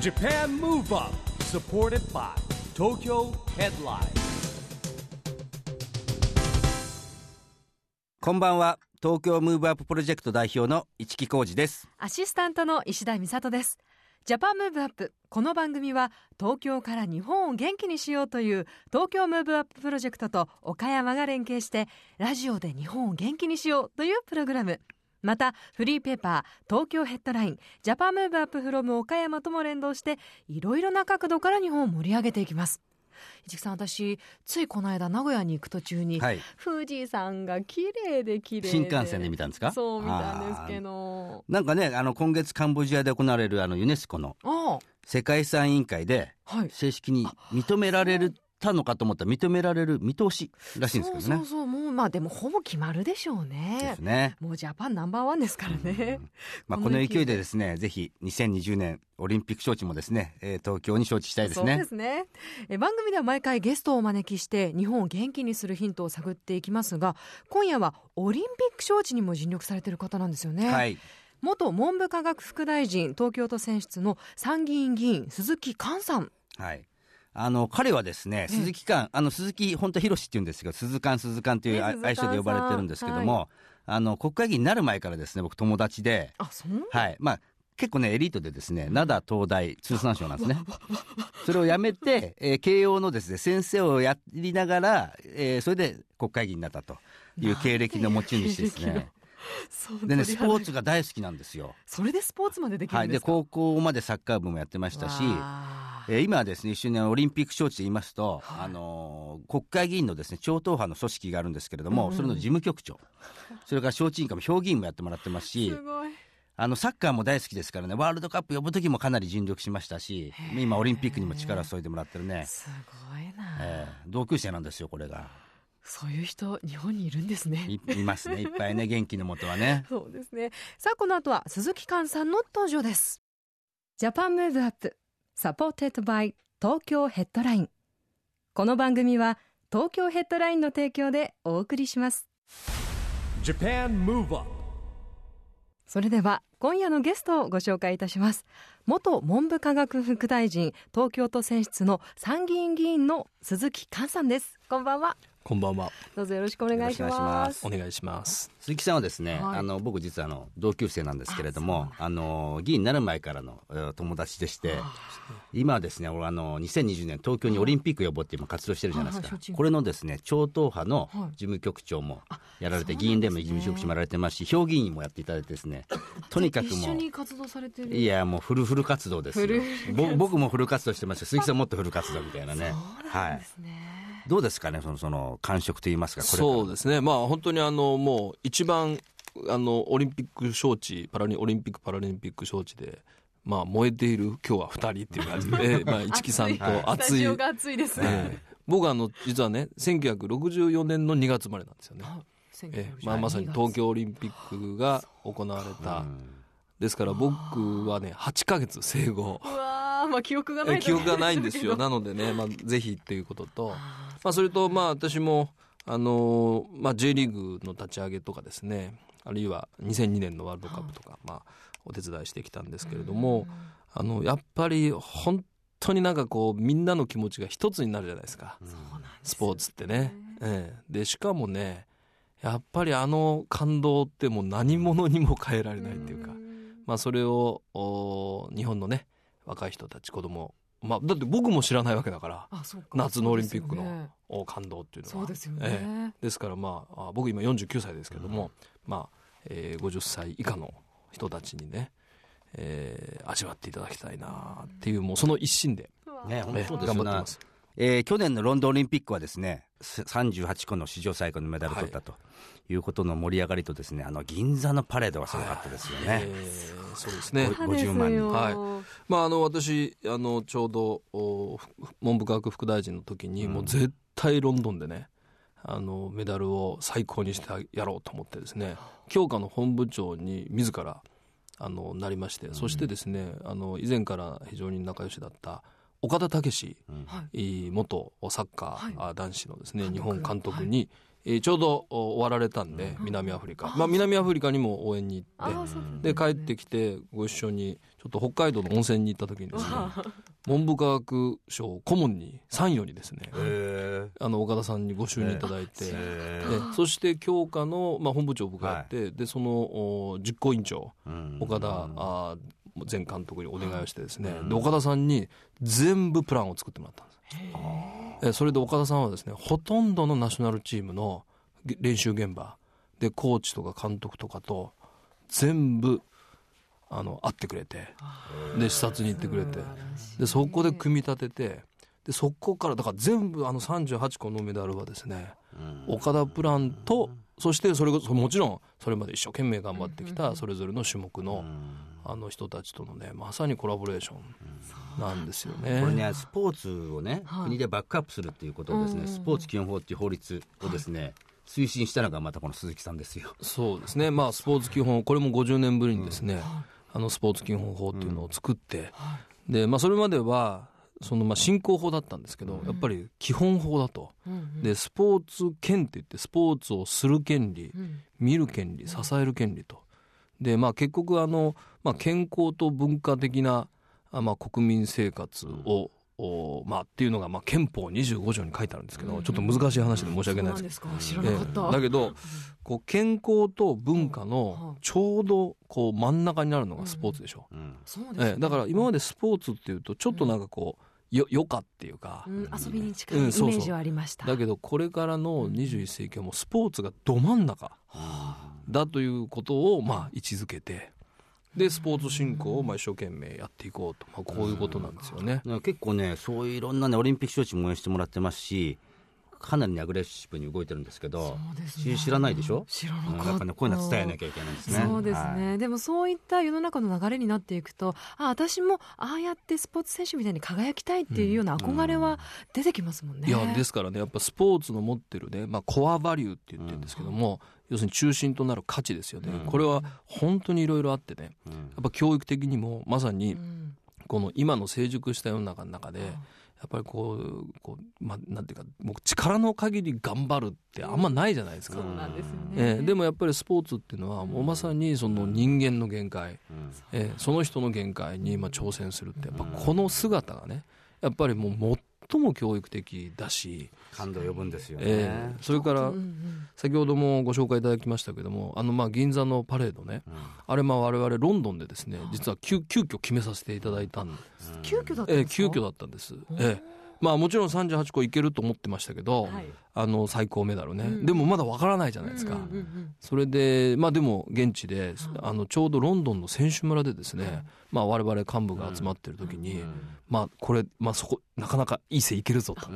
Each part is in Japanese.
Japan Move Up supported by Tokyo Headline. こんばんは。東京ムーブアッププロジェクト代表の一木広治です。アシスタントの石田美里です。 Japan Move Up この番組は東京から日本を元気にしようという東京ムーブアッププロジェクトと岡山が連携してラジオで日本を元気にしようというプログラムまたフリーペーパー東京ヘッドラインジャパンムーブアップフロム岡山とも連動していろいろな角度から日本を盛り上げていきます。市木さん私ついこの間名古屋に行く途中に、はい。富士山が綺麗で綺麗で新幹線で見たんですか？そう見たんですけど。なんかねあの今月カンボジアで行われるあのユネスコのあ世界遺産委員会で正式に認められたのかと思ったら認められる見通しらしいんですけどね。そうそうもうまあでもほぼ決まるでしょうでねすね。もうジャパンナンバーワンですからね、まあ、この勢いでですねぜひ2020年オリンピック招致もですね、えー東京に招致したいですそうねですね。え番組では毎回ゲストをお招きして日本を元気にするヒントを探っていきますが今夜はオリンピック招致にも尽力されている方なんですよね、はい。元文部科学副大臣東京都選出の参議院議員鈴木寛さん。はいあの彼はですね、ええ。鈴木寛、あの鈴木本当弘って言うんですけど、鈴寛鈴寛という愛称で呼ばれてるんですけども、あの国会議員になる前からですね、僕友達で、あそうはい、まあ結構ねエリートでですね、灘東大通産省なんですね。それをやめて、えー慶応のですね先生をやりながら、えーそれで国会議員になったという経歴の持ち主ですね。でねスポーツが大好きなんですよ。それでスポーツまでできるはい、でんですか、高校までサッカー部もやってましたし。えー今はですね一緒にオリンピック招致で言いますと、はい。あのー国会議員のですね超党派の組織があるんですけれども、うんうん。それの事務局長。それから招致委員会も評議員もやってもらってますしすごい。あのサッカーも大好きですからねワールドカップ呼ぶ時もかなり尽力しましたし今オリンピックにも力を注いでもらってるね、すごいな、えー同級生なんですよこれが。そういう人日本にいるんですね。いいますね。いっぱいね元気のもとはね。そうですね。さあこの後は鈴木寛さんの登場です。 Japan Move Up supported by Tokyo Headline この番組は東京ヘッドラインの提供でお送りします。Japan Move Up それでは今夜のゲストをご紹介いたします。元文部科学副大臣東京都選出の参議院議員の鈴木寛さんです。こんばんは。こんばんは。どうぞよろしくお願いしよろしくお願いしまます。すお願いします。鈴木さんはですね、はい。あの僕実はあの同級生なんですけれどもああの議員になる前からのえー友達でして今はですね俺あの2020年東京にオリンピック呼ぼうって今活動してるじゃないですか。はいはい承知これのですね超党派のはい。事務局長もやられて、議員連盟事務局長もやられてますし評議員もやっていただいてですねとに かく一緒もうに活動されてる。いやもうフルフル活動ですよ。僕もフル活動してますし鈴木さんもっとフル活動みたいなね。そうなんですね、どうですかねそのその感触といいますかそうですね。まあ本当にあのもう一番あのオリンピック招致パラリンオリンピックパラリンピック招致で。まあ燃えている今日は二人っていう感じで、まあ一木さんと熱い。ジオが熱いですね、ええ。僕はあの実はね1964年の2月生まれなんですよね、ええ。まあ、まさに東京オリンピックが行われた、ですから僕はね8ヶ月生後。うわーまあ記憶がないえ 記憶がないんですよ。な なのでね、まあ、ぜひっていうことと、まあ、それとまあ私もあのーまあ、J リーグの立ち上げとかですねあるいは2002年のワールドカップとか、まあ、お手伝いしてきたんですけれどもあのやっぱり本当になんかこうみんなの気持ちが一つになるじゃないですか。スポーツってね。ええ、でしかもねやっぱりあの感動ってもう何者にも変えられないっていうか、まあ、それをお日本のね若い人たち子供まあだって僕も知らないわけだからあそうか。夏のオリンピックのお感動っていうのは。そうですよね、えですからまああ僕今49歳ですけども、まあ、えー50歳以下の人たちにね、えー味わっていただきたいなっていうもうその一心で、ね本え当ですよね。頑張ってます。えー去年のロンドンオリンピックはですねす38個の史上最高のメダルを取ったと。い。うことの盛り上がりとですねあの銀座のパレードがすごかったですよね。えーそうですね。ご50万人。はい。まあ、あの私あのちょうど文部科学副大臣の時に、もう絶対ロンドンでねあのメダルを最高にしてやろうと思ってですね強化の本部長に自らあのなりまして、そしてですねあの以前から非常に仲良しだった岡田武史、はい。元サッカー、はあ男子のですね日本監督にえーちょうどお終わられたんで、南アフリカ、まあ、南アフリカにも応援に行ってで帰ってきてご一緒にちょっと北海道の温泉に行った時にですね 文部科学省顧問に参与にですねへあの岡田さんにご就任いただいて、えでそして教科の、まあ、本部長を僕がやって、でそのお実行委員長岡田あー前監督にお願いをしてですね、で岡田さんに全部プランを作ってもらったんですえそれで岡田さんはですねほとんどのナショナルチームのげ練習現場でコーチとか監督とかと全部あの会ってくれてで視察に行ってくれてでそこで組み立ててでそこからだから全部あの38個のメダルはですね岡田プランとそしてそれこそもちろんそれまで一生懸命頑張ってきたそれぞれの種目のあの人たちとのねまさにコラボレーションなんですよね。これねスポーツをね、はい。国でバックアップするっていうことをですね、うん。スポーツ基本法っていう法律をですね、推進したのがまたこの鈴木さんですよ。そうですね、まあ、スポーツ基本、これも50年ぶりにですね、あのスポーツ基本法っていうのを作って、でまあ、それまでは、そのまあ進行法だったんですけど、やっぱり基本法だと、でスポーツ権って言って、スポーツをする権利、見る権利、支える権利と、でまあ、結局あの、まあ、健康と文化的な、あまあ、国民生活を、おまあ、っていうのが、まあ、憲法25条に書いてあるんですけど、ちょっと難しい話で申し訳ないです。けど。だけどこう健康と文化のちょうどこう真ん中になるのがスポーツでしょ、うん。そうですね。ええだから今までスポーツっていうとちょっとなんかこうよ余暇っていうか、うん、遊びに近いイメうんそうそう。ージはありました、だけどこれからの21世紀はもうスポーツがど真ん中だということをまあ位置づけてでスポーツ振興をまあ一生懸命やっていこうと、まあ、こういうことなんですよね。結構ね、そういういろんな、ね、オリンピック招致も応援してもらってますし、かなりねアグレッシブに動いてるんですけど、ね。し知らないでしょ、知らなかった、うんやっぱね、こういうのは伝えなきゃいけないんですね。そうですね、はい。でもそういった世の中の流れになっていくとあ私もああやってスポーツ選手みたいに輝きたいっていうような憧れは出てきますもんね。いやですからねやっぱスポーツの持ってるね、まあ、コアバリューって言ってるんですけども、要するに中心となる価値ですよね、これは本当にいろいろあってねやっぱ教育的にもまさにうん。この今の成熟した世の中の中でやっぱりこうこう、まあ、なんていうかもう力の限り頑張るってあんまないじゃないですか。そうなんですよね。ええ。でもやっぱりスポーツっていうのはもうまさにその人間の限界、ええ。その人の限界にまあ挑戦するってやっぱこの姿がねやっぱりもう最も教育的だし、感動を呼ぶんですよね。ええそれからうんうん先ほどもご紹介いただきましたけどもあのまあ銀座のパレードね、あれまあ我々ロンドンでですね実は急急遽決めさせていただいたんで急遽だったんええですか、急遽だったんです、ええまあもちろん38個いけると思ってましたけど、はい。あの最高メダルね、うん。でもまだわからないじゃないですか、うんうんうんそれでまあでも現地で、あのちょうどロンドンの選手村でですね、まあ我々幹部が集まってる時に、まあこれ、まあそこ、なかなかいい線いけるぞと。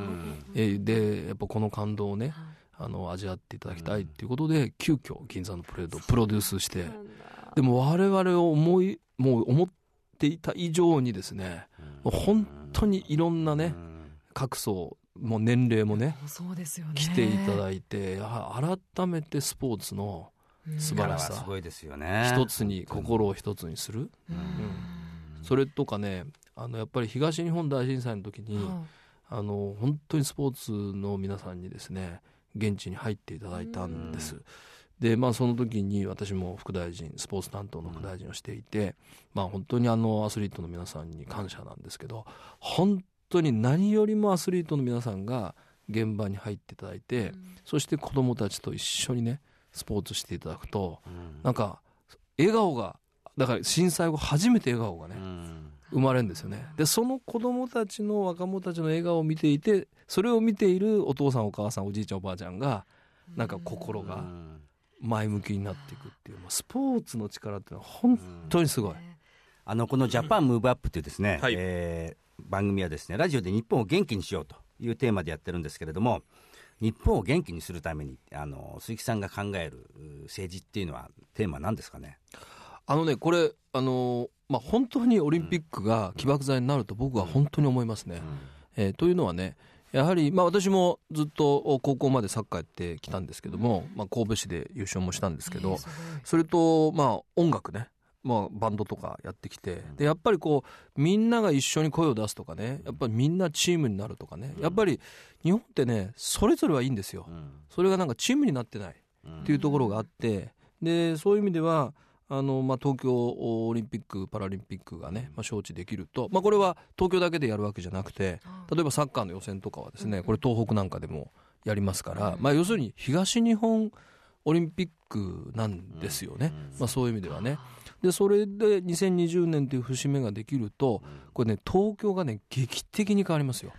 えーで、やっぱこの感動をね、あの、味わっていただきたいっていうことで、急遽銀座のプレードをプロデュースして、でも我々を思い、もう思っていた以上にですね、本当にいろんなね、各層、もう年齢もね、そうですよね。来ていたいだいて、やはり改めてスポーツの素晴らしさ力はす。ごいですよね。一つに心を一つにする、それとかねあのやっぱり東日本大震災の時に、あの本当にスポーツの皆さんにですね現地に入っていただいたんです。でまあその時に私も副大臣スポーツ担当の副大臣をしていて、まあ本当にあのアスリートの皆さんに感謝なんですけど本当に何よりもアスリートの皆さんが現場に入っていただいて、そして子どもたちと一緒にねスポーツしていただくと、なんか笑顔がだから震災後初めて笑顔がね、生まれるんですよね。でその子供たちの若者たちの笑顔を見ていてそれを見ているお父さんお母さんおじいちゃんおばあちゃんがなんか心が前向きになっていくっていう、まあ、スポーツの力っていうのは本当にすごい、あのこの「ジャパンムーブアップというですね、はい。えー番組はですねラジオで日本を元気にしようというテーマでやってるんですけれども日本を元気にするためにあの鈴木さんが考えるう政治っていうのはテーマは何ですかね？あのねこれあの、まあ、本当にオリンピックが起爆剤になると僕は本当に思いますね。えーというのはねやはり、まあ、私もずっと高校までサッカーやってきたんですけども、まあ、神戸市で優勝もしたんですけど、それと、まあ、音楽ねまあ、バンドとかやってきてでやっぱりこうみんなが一緒に声を出すとかねやっぱりみんなチームになるとかねやっぱり日本ってねそれぞれはいいんですよ。それがなんかチームになってないっていうところがあってでそういう意味ではあの、まあ、東京オリンピック・パラリンピックがね、まあ、招致できると、まあ、これは東京だけでやるわけじゃなくて例えばサッカーの予選とかはですねこれ東北なんかでもやりますから、まあ、要するに東日本オリンピックなんですよね、まあ、そういう意味ではね。でそれで2020年という節目ができるとこれね東京がね劇的に変わりますよ。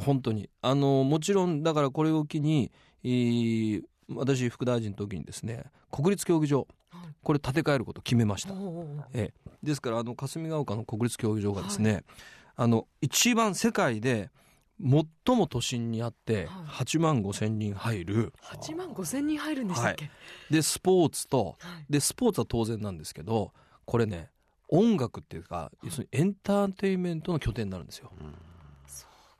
本当に。あのもちろんだからこれを機に、えー私副大臣の時にですね国立競技場これ建て替えることを決めました。ええ、ですからあの霞ヶ丘の国立競技場がですね、あの一番世界で最も都心にあってはい。8万5千人入る。8万5千人入るんでしたっけ、でスポーツとはい。でスポーツは当然なんですけどこれね音楽っていうか要するにエンターテインメントの拠点になるんですよ。だか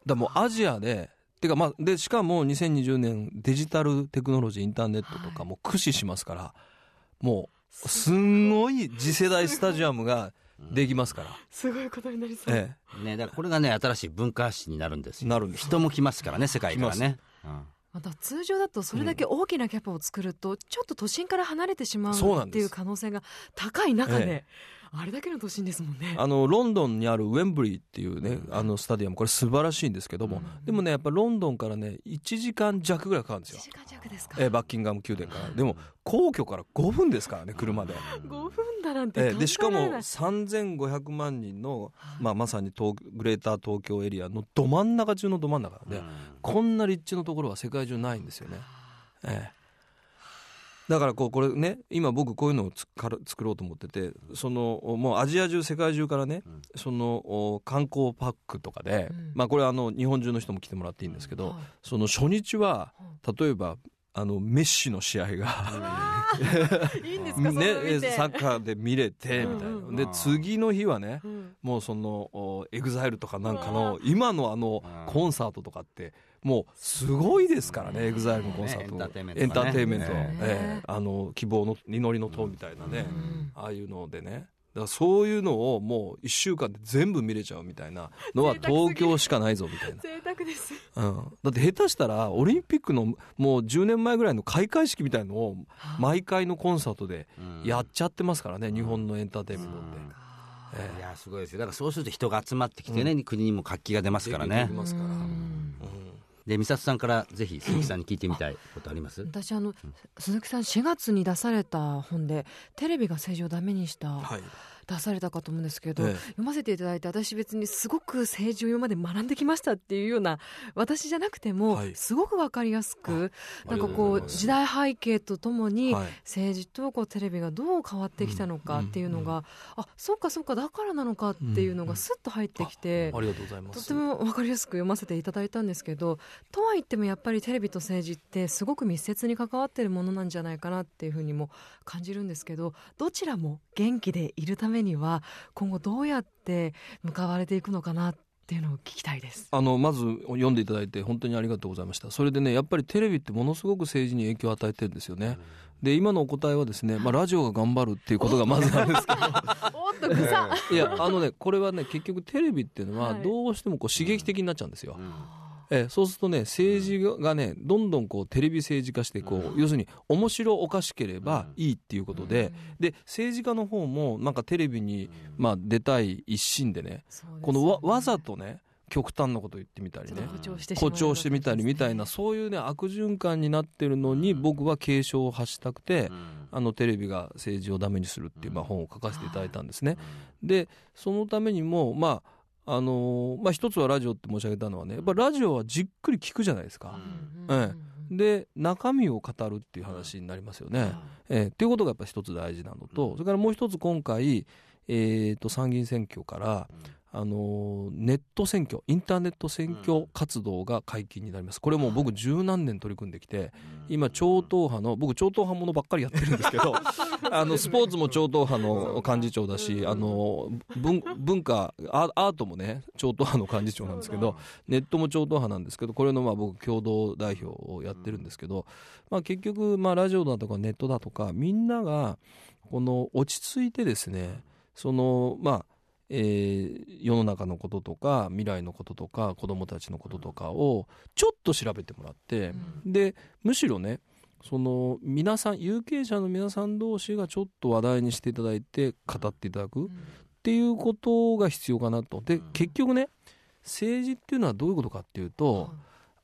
らもうアジアでてかまあでしかも2020年デジタルテクノロジーインターネットとかも駆使しますからもうすんごい次世代スタジアムができますから。すごいことになりそう、えね、だからこれがね新しい文化史になるんですよ。なるんです。人も来ますからね世界からね、うん。また通常だとそれだけ大きなキャパを作るとちょっと都心から離れてしまそうっていう可能性が高い中で、えあれだけの都心ですもんね。あのロンドンにあるウェンブリーっていうね、あのスタディアムこれ素晴らしいんですけども、でもねやっぱロンドンからね1時間弱ぐらいかかるんです1よ時、間弱ですか、えーバッキンガム宮殿から。でも皇居から5分ですからね車で。5分だなんて考えでしかも3500万人の、まあ、まさに東グレーター東京エリアのど真ん中中のど真ん中で、こんな立地のところは世界中ないんですよね。ええだからこうこれね今僕こういうのをつから作ろうと思っててそのもうアジア中世界中からね、そのお観光パックとかで、うん。まあこれはあの日本中の人も来てもらっていいんですけど、はい。その初日は例えばあのメッシの試合が いいんですか、そんなのねサッカーで見れてみたいな、うんうんで次の日はね、うん。もうそのお EXILEとかなんかの今のあのうん。コンサートとかってもうすごいですからね EXILEのコンサート、ねエエンタンターテインメント、ええ。あの希望の祈りの塔みたいなね、うん。ああいうのでね。だからそういうのをもう1週間で全部見れちゃうみたいなのは東京しかないぞみたいな、贅沢です。うん、だって下手したらオリンピックのもう10年前ぐらいの開会式みたいのを毎回のコンサートでやっちゃってますからね、日本のエンターテインメントって。ええ。いやすごいですよ。だからそうすると人が集まってきてね、国にも活気が出ますからね。できますから、うんで美里さんからぜひ鈴木さんに聞いてみたいことあります？私あの、鈴木さん4月に出された本でテレビが政治をダメにした、はい出されたかと思うんですけど、ええ。読ませていただいて私別にすごく政治を今まで学んできましたっていうような私じゃなくても、はい。すごくわかりやすくなんかこう時代背景とともに、はい。政治とこうテレビがどう変わってきたのかっていうのが、あそうかそうかだからなのかっていうのがスッと入ってきて、ありがとうございます。とても分かりやすく読ませていただいたんですけどとは言ってもやっぱりテレビと政治ってすごく密接に関わっているものなんじゃないかなっていうふうにも感じるんですけどどちらも元気でいるためには今後どうやって向かわれていくのかなっていうのを聞きたいです。あのまず読んでいただいて本当にありがとうございました。それでねやっぱりテレビってものすごく政治に影響を与えてるんですよね。で今のお答えはですね、まあ、ラジオが頑張るっていうことがまずなんですけど。おっと草。いやあのねこれはね結局テレビっていうのははい。どうしてもこう刺激的になっちゃうんですよ、ええそうするとね政治がねどんどんこうテレビ政治化してこう、要するに面白おかしければいいっていうことで、で政治家の方もなんかテレビに、まあ、出たい一心でねこのわわざとね極端なこと言ってみたりね誇張してみたりみたいなそういうね悪循環になってるのに僕は警鐘を発したくて、あのテレビが政治をダメにするっていうまあ本を書かせていただいたんですね。でそのためにもまああのーまあ一つはラジオって申し上げたのはねやっぱラジオはじっくり聞くじゃないですか。うん。えで中身を語るっていう話になりますよね。えーっていうことがやっぱ一つ大事なのと、それからもう一つ今回、えー、と参議院選挙から、あのーネット選挙インターネット選挙活動が解禁になります。これもう僕十何年取り組んできて今超党派の僕超党派ものばっかりやってるんですけど あのスポーツも超党派の幹事長だしあの文文化アアートもね超党派の幹事長なんですけどネットも超党派なんですけどこれのまあ僕共同代表をやってるんですけど、まあ、結局まあラジオだとかネットだとかみんながこの落ち着いてですねそのまあえー世の中のこととか未来のこととか子どもたちのこととかをちょっと調べてもらって、でむしろねその皆さん有権者の皆さん同士がちょっと話題にしていただいて語っていただくっていうことが必要かなと。で結局ね政治っていうのはどういうことかっていうと、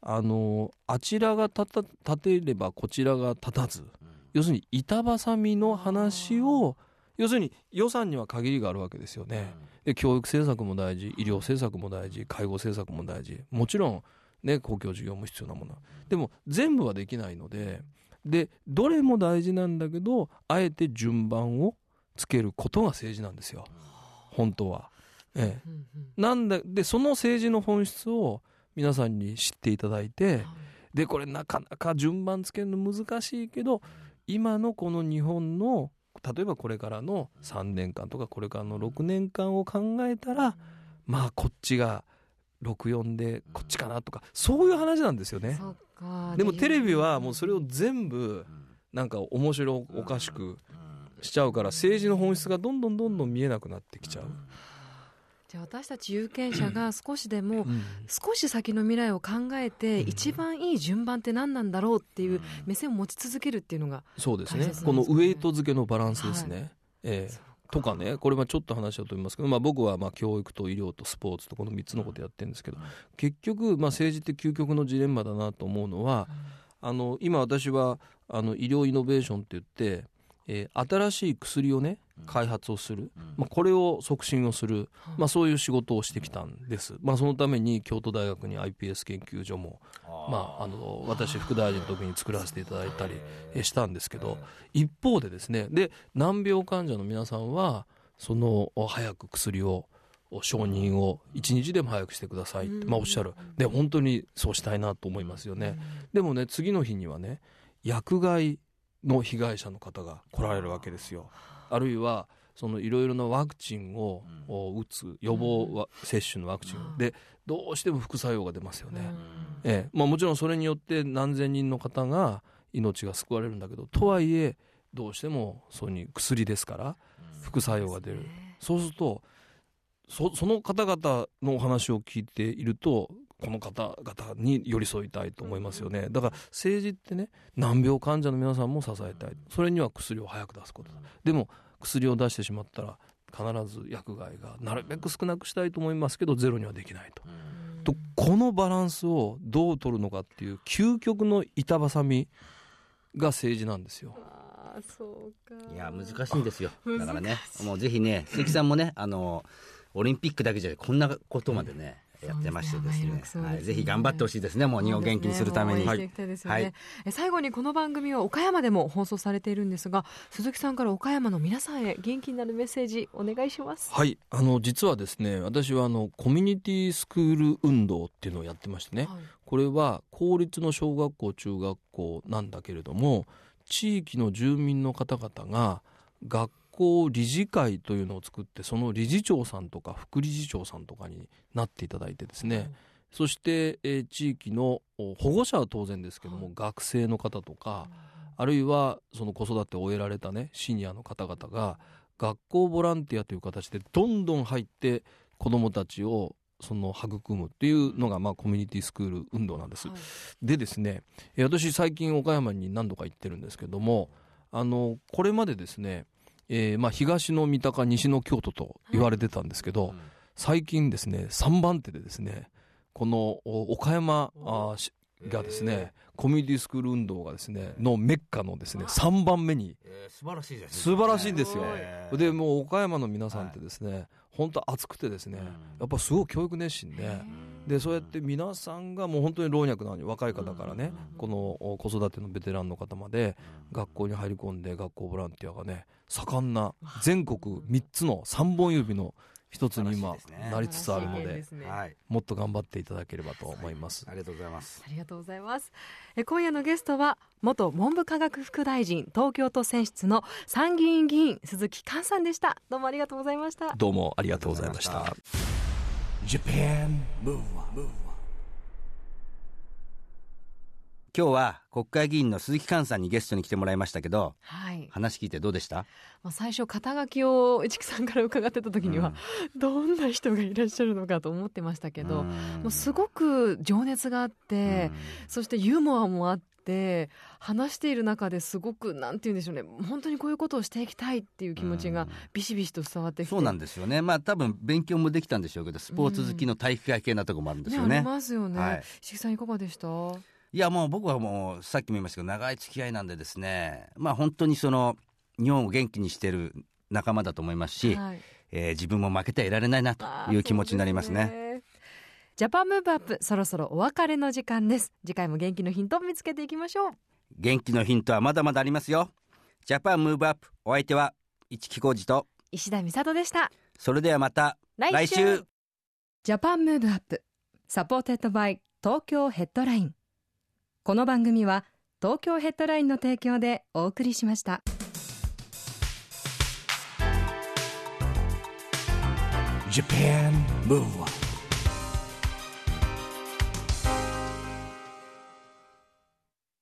あのあちらが立た立てればこちらが立たず。要するに板挟みの話を要するに予算には限りがあるわけですよね。で教育政策も大事医療政策も大事介護政策も大事。もちろん、ね、公共事業も必要なもの。でも全部はできないのででどれも大事なんだけどあえて順番をつけることが政治なんですよ。本当は。ええ、なんだでその政治の本質を皆さんに知っていただいてでこれなかなか順番つけるの難しいけど今のこの日本の例えばこれからの3年間とかこれからの6年間を考えたらまあこっちが64でこっちかなとかそういう話なんですよね。でもテレビはもうそれを全部なんか面白おかしくしちゃうから政治の本質がどんどんどんどん見えなくなってきちゃう。じゃあ私たち有権者が少しでもうん。少し先の未来を考えてうん。一番いい順番って何なんだろうっていう目線を持ち続けるっていうのがそうですね。このウエイト付けのバランスですね。ええ。そうとかねこれはちょっと話だと思いますけど、まあ、僕はまあ教育と医療とスポーツとこの3つのことやってるんですけど結局まあ政治って究極のジレンマだなと思うのはあの今私はあの医療イノベーションって言って、えー新しい薬をね開発をする、まあ、これを促進をする、まあ、そういう仕事をしてきたんです、まあ、そのために京都大学に iPS 研究所もまあ、あの私副大臣の時に作らせていただいたりえしたんですけど一方でですねで難病患者の皆さんはその早く薬を承認を一日でも早くしてくださいって、まあ、おっしゃる。で本当にそうしたいなと思いますよね。でもね次の日にはね薬害の被害者の方が来られるわけですよあるいはそのいろいろなワクチンをを打つ予防は接種のワクチン。をでどうしても副作用が出ますよね、ええ。まあ、もちろんそれによって何千人の方が命が救われるんだけどとはいえどうしてもそうに薬ですから副作用が出る、そうするとそその方々のお話を聞いているとこの方々に寄り添いたいと思いますよね。だから政治ってね難病患者の皆さんも支えたい。それには薬を早く出すことだ。でも薬を出してしまったら必ず薬害がなるべく少なくしたいと思いますけどゼロにはできないと。とこのバランスをどう取るのかっていう究極の板挟みが政治なんですよ。ああそうか。いや難しいんですよ。だからねもうぜひね関さんもねあのオリンピックだけじゃこんなことまでね、やってましてですね。ね。はい、ぜひ頑張ってほしいですね。もう日本を元気にするために、ねね。はい。え最後にこの番組は岡山でも放送されているんですが鈴木さんから岡山の皆さんへ元気になるメッセージお願いします。はい、あの実はですね私はあのコミュニティスクール運動っていうのをやってましてね、はい。これは公立の小学校中学校なんだけれども地域の住民の方々が学校理事会というのを作ってその理事長さんとか副理事長さんとかになっていただいてですね、そして、えー地域のお保護者は当然ですけども、学生の方とか、あるいはその子育てを終えられたねシニアの方々が学校ボランティアという形でどんどん入って子どもたちをその育むっていうのがまあコミュニティスクール運動なんです。はい。でですねえー私最近岡山に何度か行ってるんですけどもあのこれまでですね、えーまあ、東の三鷹西の京都と言われてたんですけど、最近ですね3番手でですねこのお岡山がですね、コミュニティスクール運動がですねのメッカのですね3番目にえー素晴らしいです素晴らしいんですよ。えーでもう岡山の皆さんってですね、本当熱くてですね、うん。やっぱすごい教育熱心で、でそうやって皆さんがもう本当に老若男女若い方からね、このお子育てのベテランの方まで学校に入り込んで学校ボランティアがね盛んな全国3つの3本指の一つに今なりつつあるのでね。はい。もっと頑張っていただければと思います。ありがとうございます。ありがとうございます。え今夜のゲストは元文部科学副大臣東京都選出の参議院議員鈴木寛さんでした。どうもありがとうございました。どうもありがとうございました。Japan. Move 今日は国会議員の鈴木寛さんにゲストに来てもらいましたけどはい、話聞いてどうでした？まあ、最初肩書きを市木さんから伺ってた時には、どんな人がいらっしゃるのかと思ってましたけど、もうすごく情熱があって、そしてユーモアもあって話している中ですごくなんて言うんでしょうね。本当にこういうことをしていきたいっていう気持ちがビシビシと伝わってきて。そうなんですよね。まあ多分勉強もできたんでしょうけどスポーツ好きの体育会系なとこもあるんですよね,、ねありますよね、はい。石木さんいかがでした？いやもう僕はもうさっきも言いましたけど長い付き合いなんでですね。まあ本当にその日本を元気にしてる仲間だと思いますし、はい。えー自分も負けてはいられないなという気持ちになりますねジャパンムーブアップそろそろお別れの時間です。次回も元気のヒントを見つけていきましょう。元気のヒントはまだまだありますよ。 Japan Move Up お相手は一木広治と石田美里でした。それではまた来週。ジャ Move Up supported by Tokyo Headline。この番組は東京ヘッドラインの提供でお送りしました。Japan Move Up